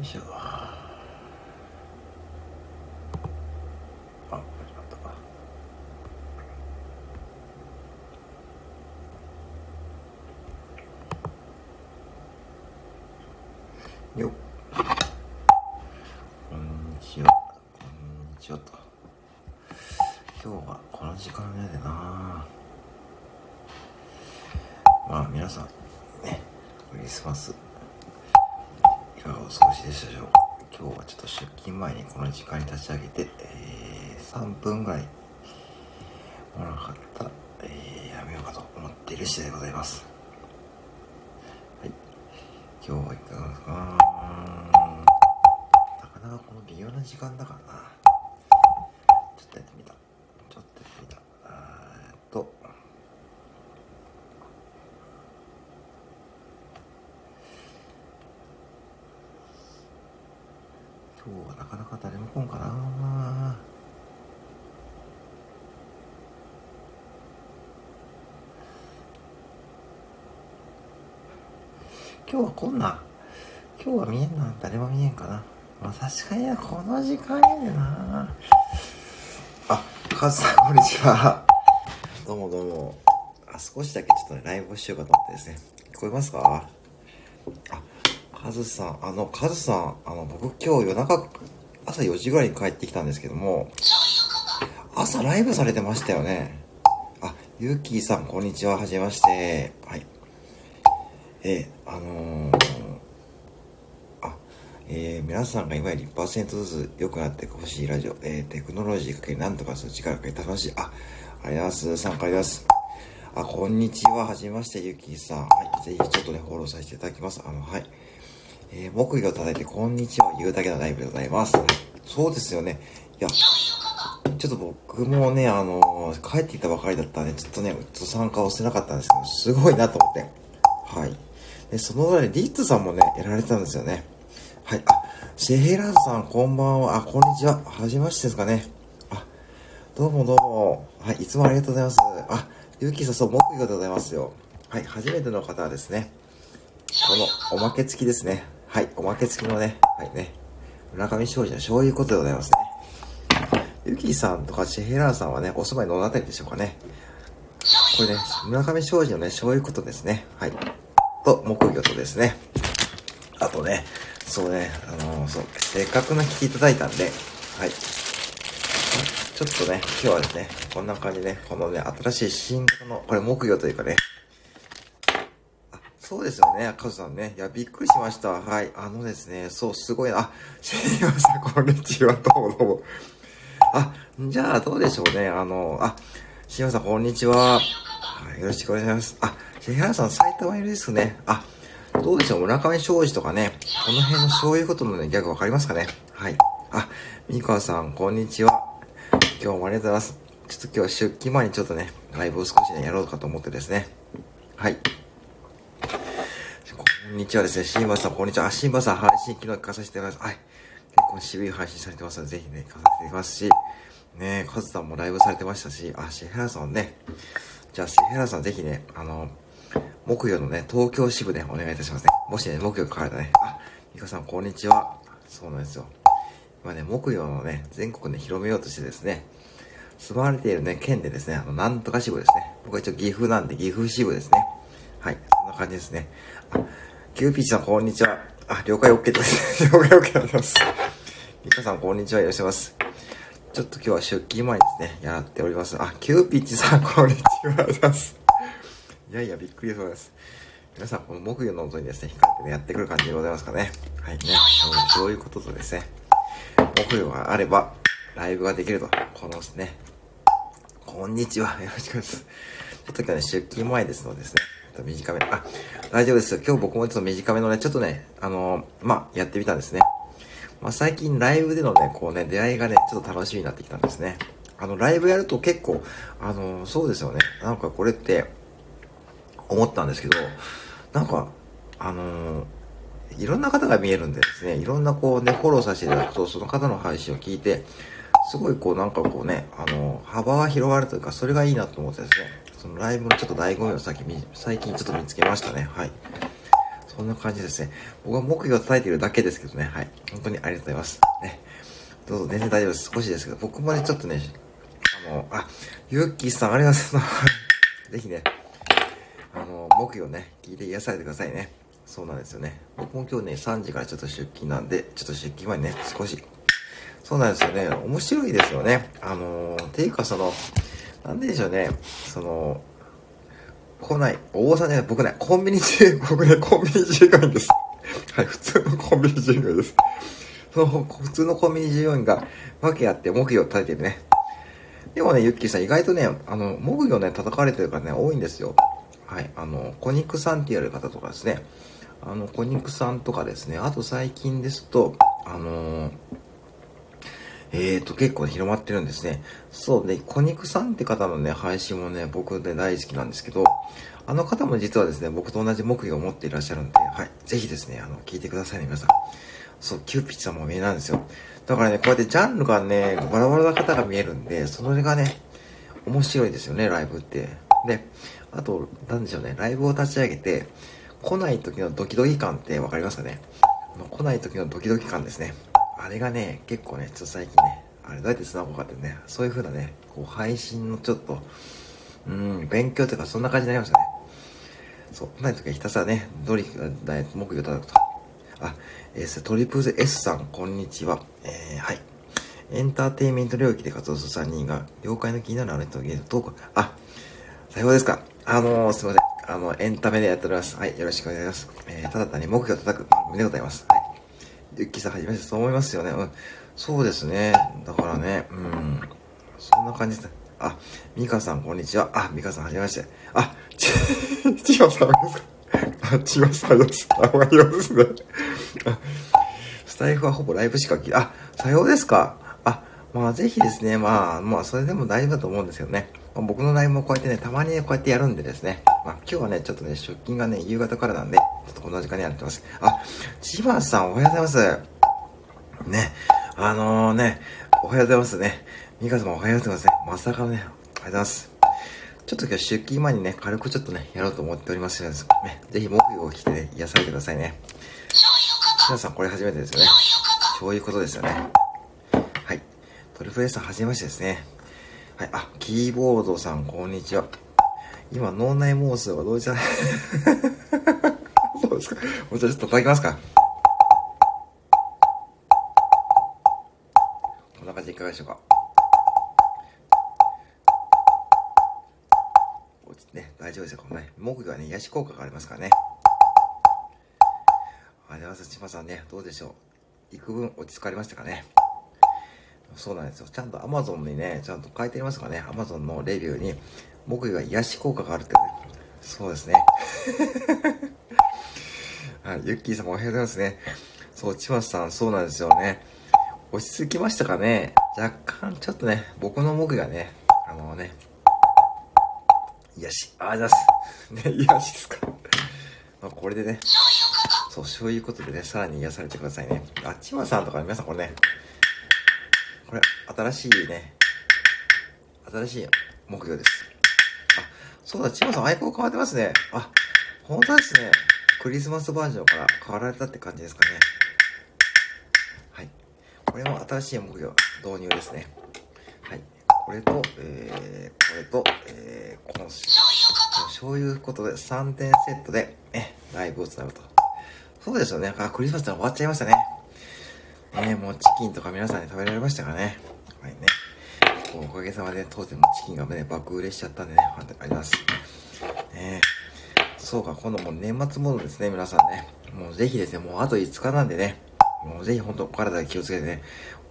いしょ。あ始まった。かよっ。こんにちは。こんにちはと。今日はこの時間やでな。まあ皆さんねクリスマス少しでしたでしょうか今日はちょっと出勤前にこの時間に立ち上げて、えー、3分ぐらいもらなかった、えー、やめようかと思っている次第でございます。はい。今日はいかがですか？なかなかこの微妙な時間だからなちょっとやってみたちょっとやってみたえーっと今日はなかなか誰も来んかな。今日はこんな。今日は見えんな誰も見えんかな。まあ確かになこの時間やでな。あカズさんこんにちは。どうもどうも。あ少しだけちょっとねライブをしようかと思ってですね。聞こえますか？あカズさんあのカズさんあの僕今日夜中朝4時ぐらいに帰ってきたんですけども朝ライブされてましたよねあゆうきーさんこんにちははじめましてはいえー、あのー、あ、えー、皆さんが今より1%ずつ良くなってほしいラジオ、えー、テクノロジーかけなんとかする力かけ楽しい、あ、ありがとうございます。参加あります。あ、こんにちは。はじめまして、ゆきさん。はい。ぜひちょっとね、フォローさせていただきます。あの、はい。えー、木魚を叩いて、こんにちは。言うだけのライブでございます。そうですよね。いや、ちょっと僕もね、あのー、帰ってきたばかりだったんで、ちょっとね、ちょっと参加をしてなかったんですけど、すごいなと思って。はい。で、その裏にリッツさんもね、やられてたんですよね。はい。あ、シェヘラーズさん、こんばんは。あ、こんにちは。はじめましてですかね。あ、どうもどうも。はい。いつもありがとうございます。あ、ゆうきさん、そう、木魚でございますよ。はい。初めての方はですね、この、おまけ付きですね。はい。おまけ付きのね、はいね。村上庄司のそういうことでございますね。ゆきさんとかシェヘラーさんはね、お住まいどのあたりでしょうかね。これね、村上庄司のね、そういうことですね。はい。と、木魚とですね。あとね、そうね、あのー、そう、せっかくの聞きいただいたんで、はい。ちょっとね、今日はですね、こんな感じで、ね、このね、新しい新型の、これ木魚というかね、そうですよね、カズさんね。いや、びっくりしました。はい。あのですね、そう、すごいな。あ、すいません、こんにちは、どうもどうも。あ、じゃあ、どうでしょうね。あの、あ、しまさん、こんにちは。はい、よろしくお願いします。あ、シェアさん、埼玉いるですね。あ、どうでしょう村上庄司とかね、この辺のそういうことのね、ギャグわかりますかねはい。あ、みかさん、こんにちは。今日もありがとうございます。ちょっと今日は出勤前にちょっとね、ライブを少しね、やろうかと思ってですね。はい。こんにちはですね。シンバさん、こんにちは。あ、シンバさん、配信昨日聞かさせていただきます。はい。結構渋い配信されてますので、ぜひね、聞かさせていただきますし、ねカズさんもライブされてましたし、あ、シェヘラさんね。じゃあ、シェヘラさん、ぜひね、あの、木曜のね、東京支部でお願いいたしますね。もしね、木曜変われたね。あ、ゆかさん、こんにちは。そうなんですよ。今ね、木曜のね、全国で広めようとしてですね、住まわれているね、県でですね、あの、なんとか支部ですね。僕は一応岐阜なんで、岐阜支部ですね。はい、そんな感じですね。あ、キューピーさん、こんにちは。あ、了解 OK です。了解 OK でございます。ゆかさん、こんにちは。いらっしゃいます。ちょっと今日は出勤前ですね、やっております。あ、キューピッチさん、こんにちは。ありがとうございます。いやいや、びっくりそうです。皆さん、この木魚の音にですね、光ってね、やってくる感じでございますかね。はいね。そういうこととですね、木魚があれば、ライブができると。このですね、こんにちは。よろしくお願いします。ちょっと今日ね、出勤前ですのでですね、と短め。あ、大丈夫です。今日僕もちょっと短めのね、ちょっとね、あのー、まあ、やってみたんですね。まあ、最近ライブでのね、こうね、出会いがね、ちょっと楽しみになってきたんですね。あの、ライブやると結構、あのー、そうですよね。なんかこれって、思ったんですけど、なんか、あのー、いろんな方が見えるんでですね、いろんなこうね、フォローさせていただくと、その方の配信を聞いて、すごいこうなんかこうね、あの、幅が広がるというか、それがいいなと思ってですね、そのライブのちょっと醍醐味を最近、最近ちょっと見つけましたね。はい。そんな感じですね。僕は木魚を叩いているだけですけどね。はい。本当にありがとうございます。ね。どうぞ、全然大丈夫です。少しですけど、僕もね、ちょっとね、あの、あ、ゆっきーさん、ありがとうございます。ぜひね、あの、木魚ね、聞いて癒されてくださいね。そうなんですよね。僕も今日ね、3時からちょっと出勤なんで、ちょっと出勤前にね、少し、そうなんですよね。面白いですよね。あのー、ていうかその、なんででしょうね。その、来ない。大場さんじゃない、僕ね、コンビニ中、僕ね、コンビニ従業員です。はい、普通のコンビニ従業員です。その、普通のコンビニ従業員が、わけあって木魚を叩いてるね。でもね、ユッキーさん、意外とね、あの、木魚ね、叩かれてるからね、多いんですよ。はい、あの、小肉さんって言われる方とかですね。あの、小肉さんとかですね。あと最近ですと、あのーえーと、結構広まってるんですね。そうね、小肉さんって方のね、配信もね、僕で大好きなんですけど、あの方も実はですね、僕と同じ目標を持っていらっしゃるんで、はい、ぜひですね、あの、聞いてくださいね、皆さん。そう、キューピッチさんも見えなんですよ。だからね、こうやってジャンルがね、バラバラな方が見えるんで、それがね、面白いですよね、ライブって。で、あと、なんでしょうね、ライブを立ち上げて、来ない時のドキドキ感ってわかりますかね？来ない時のドキドキ感ですね。あれがね、結構ね、ちょっと最近ね、あれどうやって繋ごうかってね、そういう風なね、こう配信のちょっと、うん、勉強というかそんな感じになりましたね。そう、ない時はひたすらね、ドリフ、目標叩くと。あ、えー、トリプル S さん、こんにちは。えー、はい。エンターテインメント領域で活動する3人が、業界の気になるあの人のゲームトーク、あ、最後ですか。あのすいません。あの、エンタメでやっております。はい、よろしくお願いします。え、ただ単に目標を叩く。でございますゆっきさんはじめまして、そう思いますよね。うん。そうですね。だからね、うん。そんな感じで。あ、ミカさん、こんにちは。あ、ミカさん、はじめまして。あ、ち、ちわさんですか？あ、ちわさんです。あ、わかりますね。スタイフはほぼライブしか聞いあ、さようですか？まあぜひですね、まあ、まあそれでも大丈夫だと思うんですけどね。まあ、僕のライブもこうやってね、たまにね、こうやってやるんでですね。まあ今日はね、ちょっとね、出勤がね、夕方からなんで、ちょっとこの時間にやってます。あ、千葉さんおはようございます。ね、あのー、ね、おはようございますね。ミカ様おはようございますね。まさかね、おはようございます。ちょっと今日出勤前にね、軽くちょっとね、やろうと思っておりますので、ね、ぜひ木魚を着てね、癒されてくださいね。皆さんこれ初めてですよね。そういうことですよね。はい。トリプル S さん初めましてですね。はい。あ、キーボードさんこんにちは。今、脳内妄想はどうじゃ？そうですか。もうちょっと叩きますか。こんな感じでいかがでしょうかね、大丈夫ですよ。このね、木魚はね、癒し効果がありますからね。あれは千葉さんね、どうでしょう。幾分落ち着かれましたかね？そうなんですよ。ちゃんと Amazon にね、ちゃんと書いてありますかね。Amazon のレビューに、木魚は癒し効果があるってね。そうですね。はい、ユッキーさんおはようございますね。そう、千葉さん、そうなんですよね。落ち着きましたかね若干、ちょっとね、僕の僕がね、あのね、癒し、あざす。ね、癒しですか。まあ、これでね、そう、そういうことでね、さらに癒されてくださいね。あ、ちまさんとか皆さんこれね、これ、新しいね、新しい目標です。あ、そうだ、ちまさんアイコン変わってますね。あ、本当ですね。クリスマスバージョンから変わられたって感じですかね。はいこれも新しい目標導入ですね。はい。これと、えー、これと、えー、この、そういうことで3点セットで、ね、ライブをつなぐと。そうですよね。あ、クリスマスって終わっちゃいましたね。ねもうチキンとか皆さんに食べられましたからね？はいね。おかげさまで当店のチキンがね、爆売れしちゃったんでね、あります。ねそうか、今度も年末モードですね、皆さんね。もうぜひですね、もうあと5日なんでね、もうぜひ本当、体気をつけてね、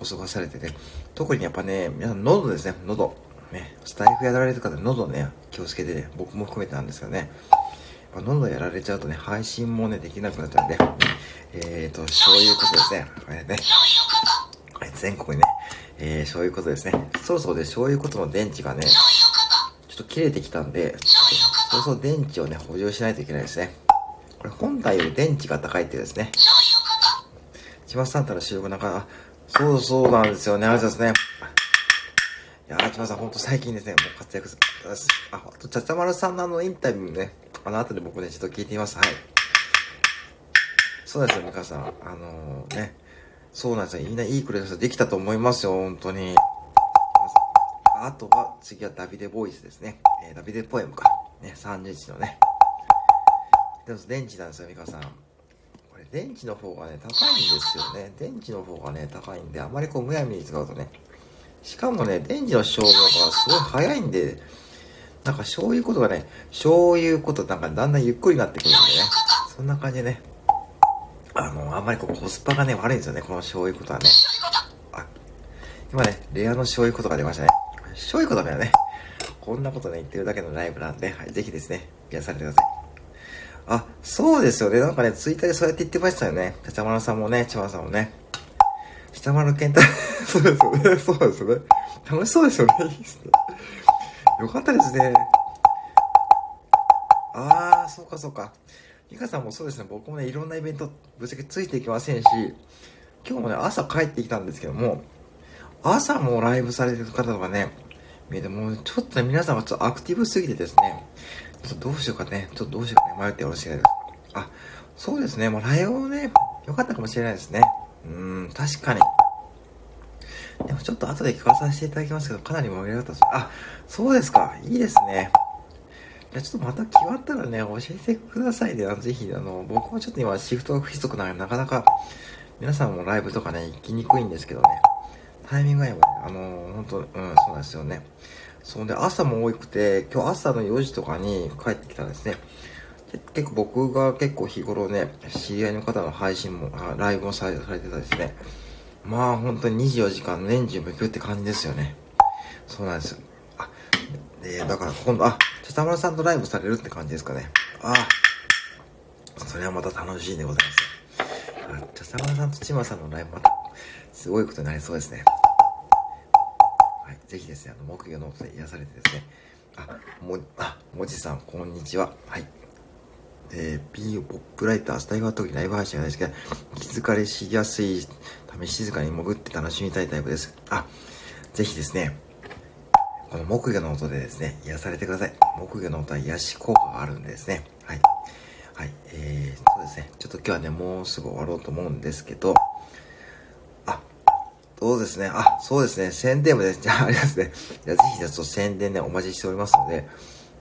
お過ごされてね。特にやっぱね、皆さん喉ですね、喉。ね、スタイフやられる方、喉ね、気をつけてね、僕も含めてなんですよね。やっぱ喉やられちゃうとね、配信もね、できなくなっちゃうんで、えーと、そういうことですね。これね。全国にね、えー、そういうことですね。そろそろで、そういうことの電池がね、ちょっと切れてきたんで、そろそろ電池をね、補充しないといけないですね。これ本体より電池が高いってですね。千葉さんたら収録なんか、そうそうなんですよね。ありがとうございますね。いやー、千葉さん、ほんと最近ですね、もう活躍する。あ、ほんと、ちゃちゃまるさんのあのインタビューね、あの後で僕ね、ちょっと聞いてみます。はい。そうなんですよ、ミカさん。あのー、ね。そうなんですよ。みんないいクレスできたと思いますよ、本当に。あとは、次はダビデボイスですね。えー、ダビデポエムか。ね、30日のね。でも電池なんですよ、ミカさん。これ、電池の方がね、高いんですよね。電池の方がね、高いんで、あまりこう、むやみに使うとね。しかもね、電池の消耗がすごい早いんで、なんかそういうことがね、そういうことなんかだんだんゆっくりになってくるんでね。そんな感じでね。あの、あんまりこうコスパがね、悪いんですよね、この醤油ことはね。あ、今ね、レアの醤油ことが出ましたね。醤油ことだよね。こんなことね、言ってるだけのライブなんで、はい、ぜひですね、癒されてください。あ、そうですよね。なんかね、ツイッターでそうやって言ってましたよね。ちゃまるさんもね、ちゃまさんもね。下丸健太、そうですよね。そうですよね。楽しそうですよ。ね。よかったですね。あー、そうかそうか。ミカさんもそうですね。僕もね、いろんなイベントぶっちゃけついていきませんし、今日もね、朝帰ってきたんですけども、朝もライブされてる方とかね、見てもちょっとね、皆さんがちょっとアクティブすぎてですね、ちょっとどうしようかね、ちょっとどうしようかね、迷ってよろしいです。あ、そうですね、もうライブもね、良かったかもしれないですね。うん、確かに。でもちょっと後で聞かさせていただきますけど、かなり盛り上がったです。あ、そうですか。いいですね。じゃちょっとまた決まったらね、教えてくださいね。ぜひ、あの、僕もちょっと今シフトが不規則なので、なかなか皆さんもライブとかね、行きにくいんですけどね。タイミングがやばい。あのー、本当うん、そうなんですよね。そんで、朝も多くて、今日朝の4時とかに帰ってきたんですね。結構僕が結構日頃ね、知り合いの方の配信も、あライブもされてたですね。まあ本当に24時間年中無休って感じですよね。そうなんですよ。あ、で、だから今度、あ、北村さんとライブされるって感じですかね。ああ、それはまた楽しいでございます。あ、北村さんと千葉さんのライブまた、すごいことになりそうですね。はい、ぜひですね、あの、木魚ノートで癒されてですね。あ、も、あ、もじさん、こんにちは。はい。えー、P ポップライター、スタイル時ライブ配信が大好きで、気づかれしやすいため静かに潜って楽しみたいタイプです。あ、ぜひですね、この木魚の音でですね、癒されてください。木魚の音は癒し効果があるんですね。はい。はい。えー、そうですね。ちょっと今日はね、もうすぐ終わろうと思うんですけど、あ、そうですね。あ、そうですね。宣伝もです。じゃあ、ありますね。じゃあ、ぜひ、ちょっと宣伝ね、お待ちしておりますので、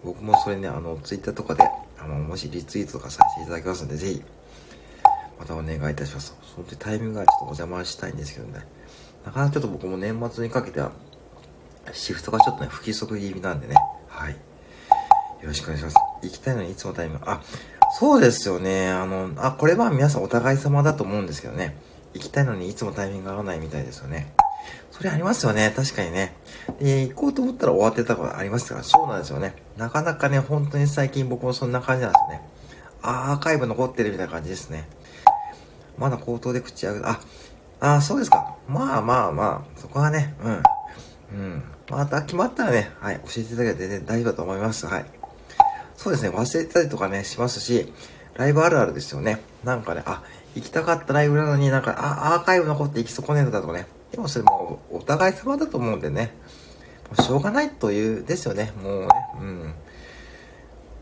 僕もそれね、あの、ツイッターとかで、あの、もしリツイートとかさせていただきますので、ぜひ、またお願いいたします。そのタイミングがちょっとお邪魔したいんですけどね。なかなかちょっと僕も年末にかけては、シフトがちょっとね、不規則気味なんでね。はい。よろしくお願いします。行きたいのにいつもタイミング、あ、そうですよね。あの、あ、これは皆さんお互い様だと思うんですけどね。行きたいのにいつもタイミングが合わないみたいですよね。それありますよね。確かにね。で、行こうと思ったら終わってたことありますから、そうなんですよね。なかなかね、本当に最近僕もそんな感じなんですよね。アーカイブ残ってるみたいな感じですね。まだ口頭で口上げ、あ、あ、そうですか。まあまあまあ、そこはね、うん。うん。また決まったらね、はい、教えていただけて全然大丈夫だと思います。はい。そうですね、忘れてたりとかね、しますし、ライブあるあるですよね。なんかね、あ、行きたかったライブなのになんか、あ、アーカイブ残って行き損ねたとかね。でもそれもお互い様だと思うんでね。もうしょうがないという、ですよね。もうね、うん。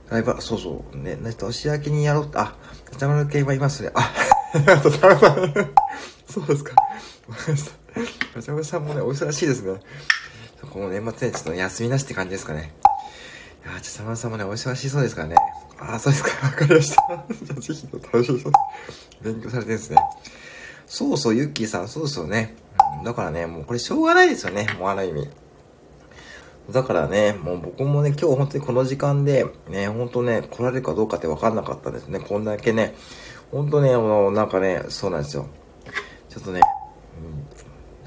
ライブ、そうそう、ね、年明けにやろう、あ、歌丸系はいますね。あ、ありがとうございます。そうですか。わかりました。歌丸さんもね、お忙しいですね。この年末年始の休みなしって感じですかね。いやー、ち、さまさんもね、お忙しそうですからね。あ、そうですか。わかりました。じゃあ、ぜひ、楽しみそう。勉強されてるんですね。そうそう、ユッキーさん、そうですよね。うん、だからね、もうこれしょうがないですよね。もうある意味。だからね、もう僕もね、今日本当にこの時間で、ね、本当ね、来られるかどうかって分かんなかったですね。こんだけね、本当ね、もうなんかね、そうなんですよ。ちょっとね、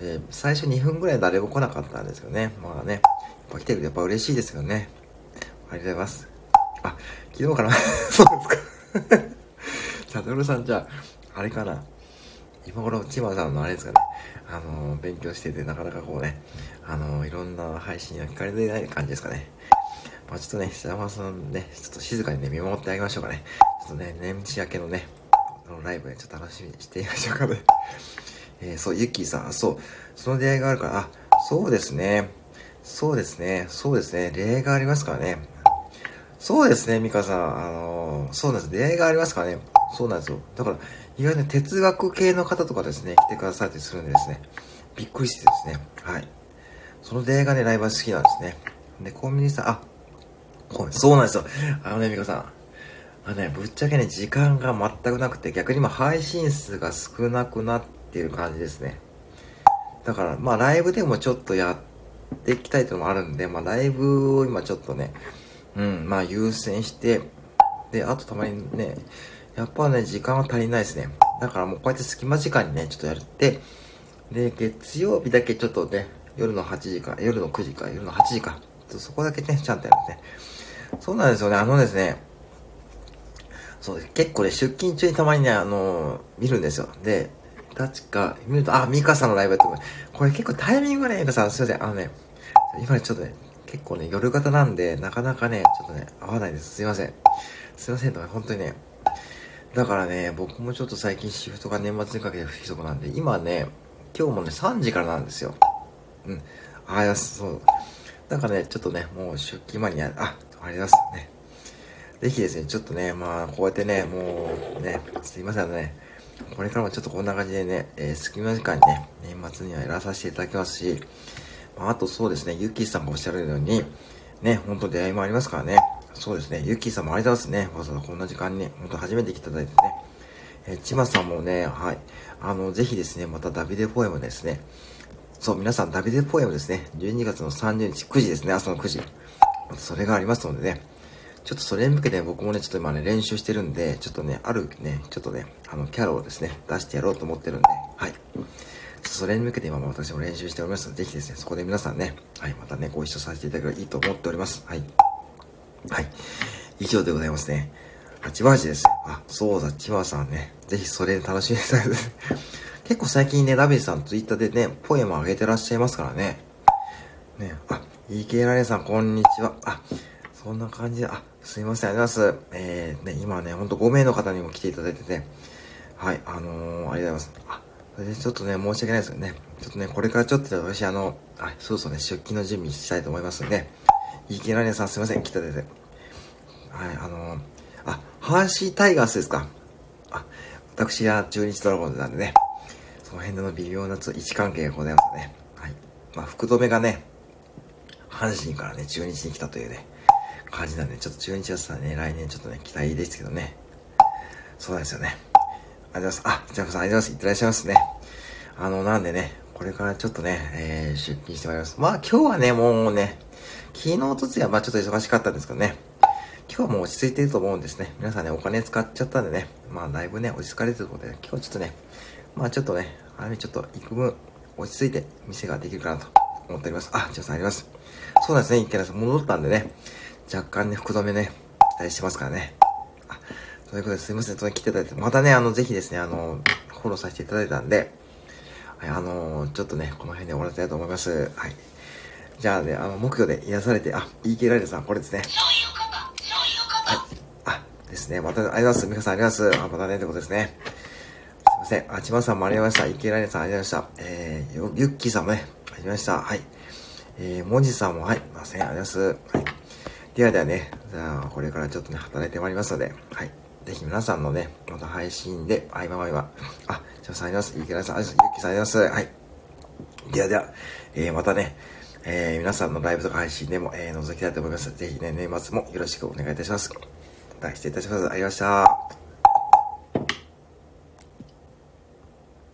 うん、で最初2分ぐらい誰も来なかったんですよね。まあね、やっぱ来てるとやっぱ嬉しいですよね。ありがとうございます。あ、昨日かな そうですか。チャドルさんじゃあ、あれかな。今頃、千葉さんのあれですかね。あの、勉強してて、なかなかこうね、あの、いろんな配信が聞かれてない感じですかね。まあちょっとね、白間さんね、ちょっと静かにね、見守ってあげましょうかね。ちょっとね、年始明けのね、のライブね、ちょっと楽しみにしてみましょうかね。えー、そう、ゆっきーさん、そう、その出会いがあるから、あ、そうですね。そうですね。そうですね。例がありますからね。そうですね、ミカさん。あのー、そうなんです。出会いがありますからね。そうなんですよ。だから、意外に哲学系の方とかですね、来てくださったりするんでですね、びっくりしてですね、はい。その出会いがね、ライブは好きなんですね。で、コンビニさん、あ、そうなんですよ。あのね、ミカさん。あのね、ぶっちゃけね、時間が全くなくて、逆に今配信数が少なくなっている感じですね。だから、まあライブでもちょっとやっていきたいというのもあるんで、まあライブを今ちょっとね、うん、まあ優先して、で、あとたまにね、やっぱね、時間は足りないですね。だからもうこうやって隙間時間にね、ちょっとやって、で、月曜日だけちょっとね、夜の8時か、夜の9時か、夜の8時か、そこだけね、ちゃんとやるね。そうなんですよね、あのですね、そう、結構ね、出勤中にたまにね、あのー、見るんですよ。で、確か、見ると、あ、ミカさんのライブやってこれ結構タイミングがね、ミカさん、すいません、あのね、今ね、ちょっとね、結構ね、夜型なんで、なかなかね、ちょっとね、合わないです。すいません。すいませんとか、本当にね、だからね、僕もちょっと最近シフトが年末にかけて不規則なんで、今ね、今日もね、3時からなんですよ。うん。ああ、そう。だかね、ちょっとね、もう出勤前にや、あ、ありがとうございます。ね。ぜひですね、ちょっとね、まあ、こうやってね、もうね、すいませんね、これからもちょっとこんな感じでね、えー、隙間時間にね、年末にはやらさせていただきますし、まあ、あとそうですね、ゆきさんがおっしゃるように、ね、本当出会いもありますからね、そうですね。ゆきーさんもありがとうございますね。わざわざこんな時間にね、ほんと初めて来ていただいてね。えー、ちまさんもね、はい。あの、ぜひですね、またダビデポエムですね。そう、皆さんダビデポエムですね。12月の30日9時ですね、朝の9時。それがありますのでね。ちょっとそれに向けて僕もね、ちょっと今ね、練習してるんで、ちょっとね、あるね、ちょっとね、あの、キャラをですね、出してやろうと思ってるんで、はい。それに向けて今も私も練習しておりますので、ぜひですね、そこで皆さんね、はい、またね、ご一緒させていただければいいと思っております。はい。はい。以上でございますね。八番字です。あ、そうだ、千葉さんね。ぜひそれで楽しみにしたいです。結構最近ね、ラビーさんツイッターでね、ポエム上げてらっしゃいますからね。ね、あ、EK ラレさん、こんにちは。あ、そんな感じで、あ、すいません、ありがとうございます。えー、ね、今ね、ほんと5名の方にも来ていただいてて、はい、あのー、ありがとうございます。あ、それでちょっとね、申し訳ないですよね。ちょっとね、これからちょっと私、あの、あ、そうそうね、出勤の準備したいと思いますんで、EK ラレさん、すいません、来ただいて。はい、あのー、あ、ハーシータイガースですか。あ、私は中日ドラゴンズなんでね、その辺での微妙な位置関係がございますね。はい。まあ、福留がね、阪神からね、中日に来たというね、感じなんで、ちょっと中日はさね、来年ちょっとね、期待ですけどね。そうなんですよね。ありがとうございます。あ、ジャンプさんありがとうございます。いってらっしゃいますね。あの、なんでね、これからちょっとね、えー、出勤してまいります。まあ今日はね、もうね、昨日とつや、まちょっと忙しかったんですけどね、今日はもう落ち着いてると思うんですね。皆さんね、お金使っちゃったんでね、まあだいぶね、落ち着かれてることで、今日はちょっとね、まあちょっとね、あれちょっと幾分落ち着いて店ができるかなと思っております。あ、ジョさんあります。そうなんですね、一回戻ったんでね、若干ね、福留ね、期待してますからね。あ、ということですいません、と来ていただいて、またね、あの、ぜひですね、あの、フォローさせていただいたんで、はい、あのちょっとね、この辺で終わりたいと思います。はい。じゃあね、あの、目標で癒されて、あ、EK ライダーさん、これですね。ですね。また、ありがとうございます。皆さんありがとうございます。あ、またね、ってことですね。すいません。あちまさんもありました。池ライネさんありがとうございました。えー、ゆっきーさんもね、ありました。はい。えー、もじさんも、はい、ません。ありがとうございます。はい。ではではね、じゃあ、これからちょっとね、働いてまいりますので、はい。ぜひ皆さんのね、また配信で、合間合間、あ、ちょさんあります。池ライさん、ありがとうございます。ゆっきーさんありがとうございます。はい。ではでは、えー、またね、えー、皆さんのライブとか配信でも、えー、覗きたいと思います。ぜひね、年末もよろしくお願いいたします。失礼いたします。ありがとうございました。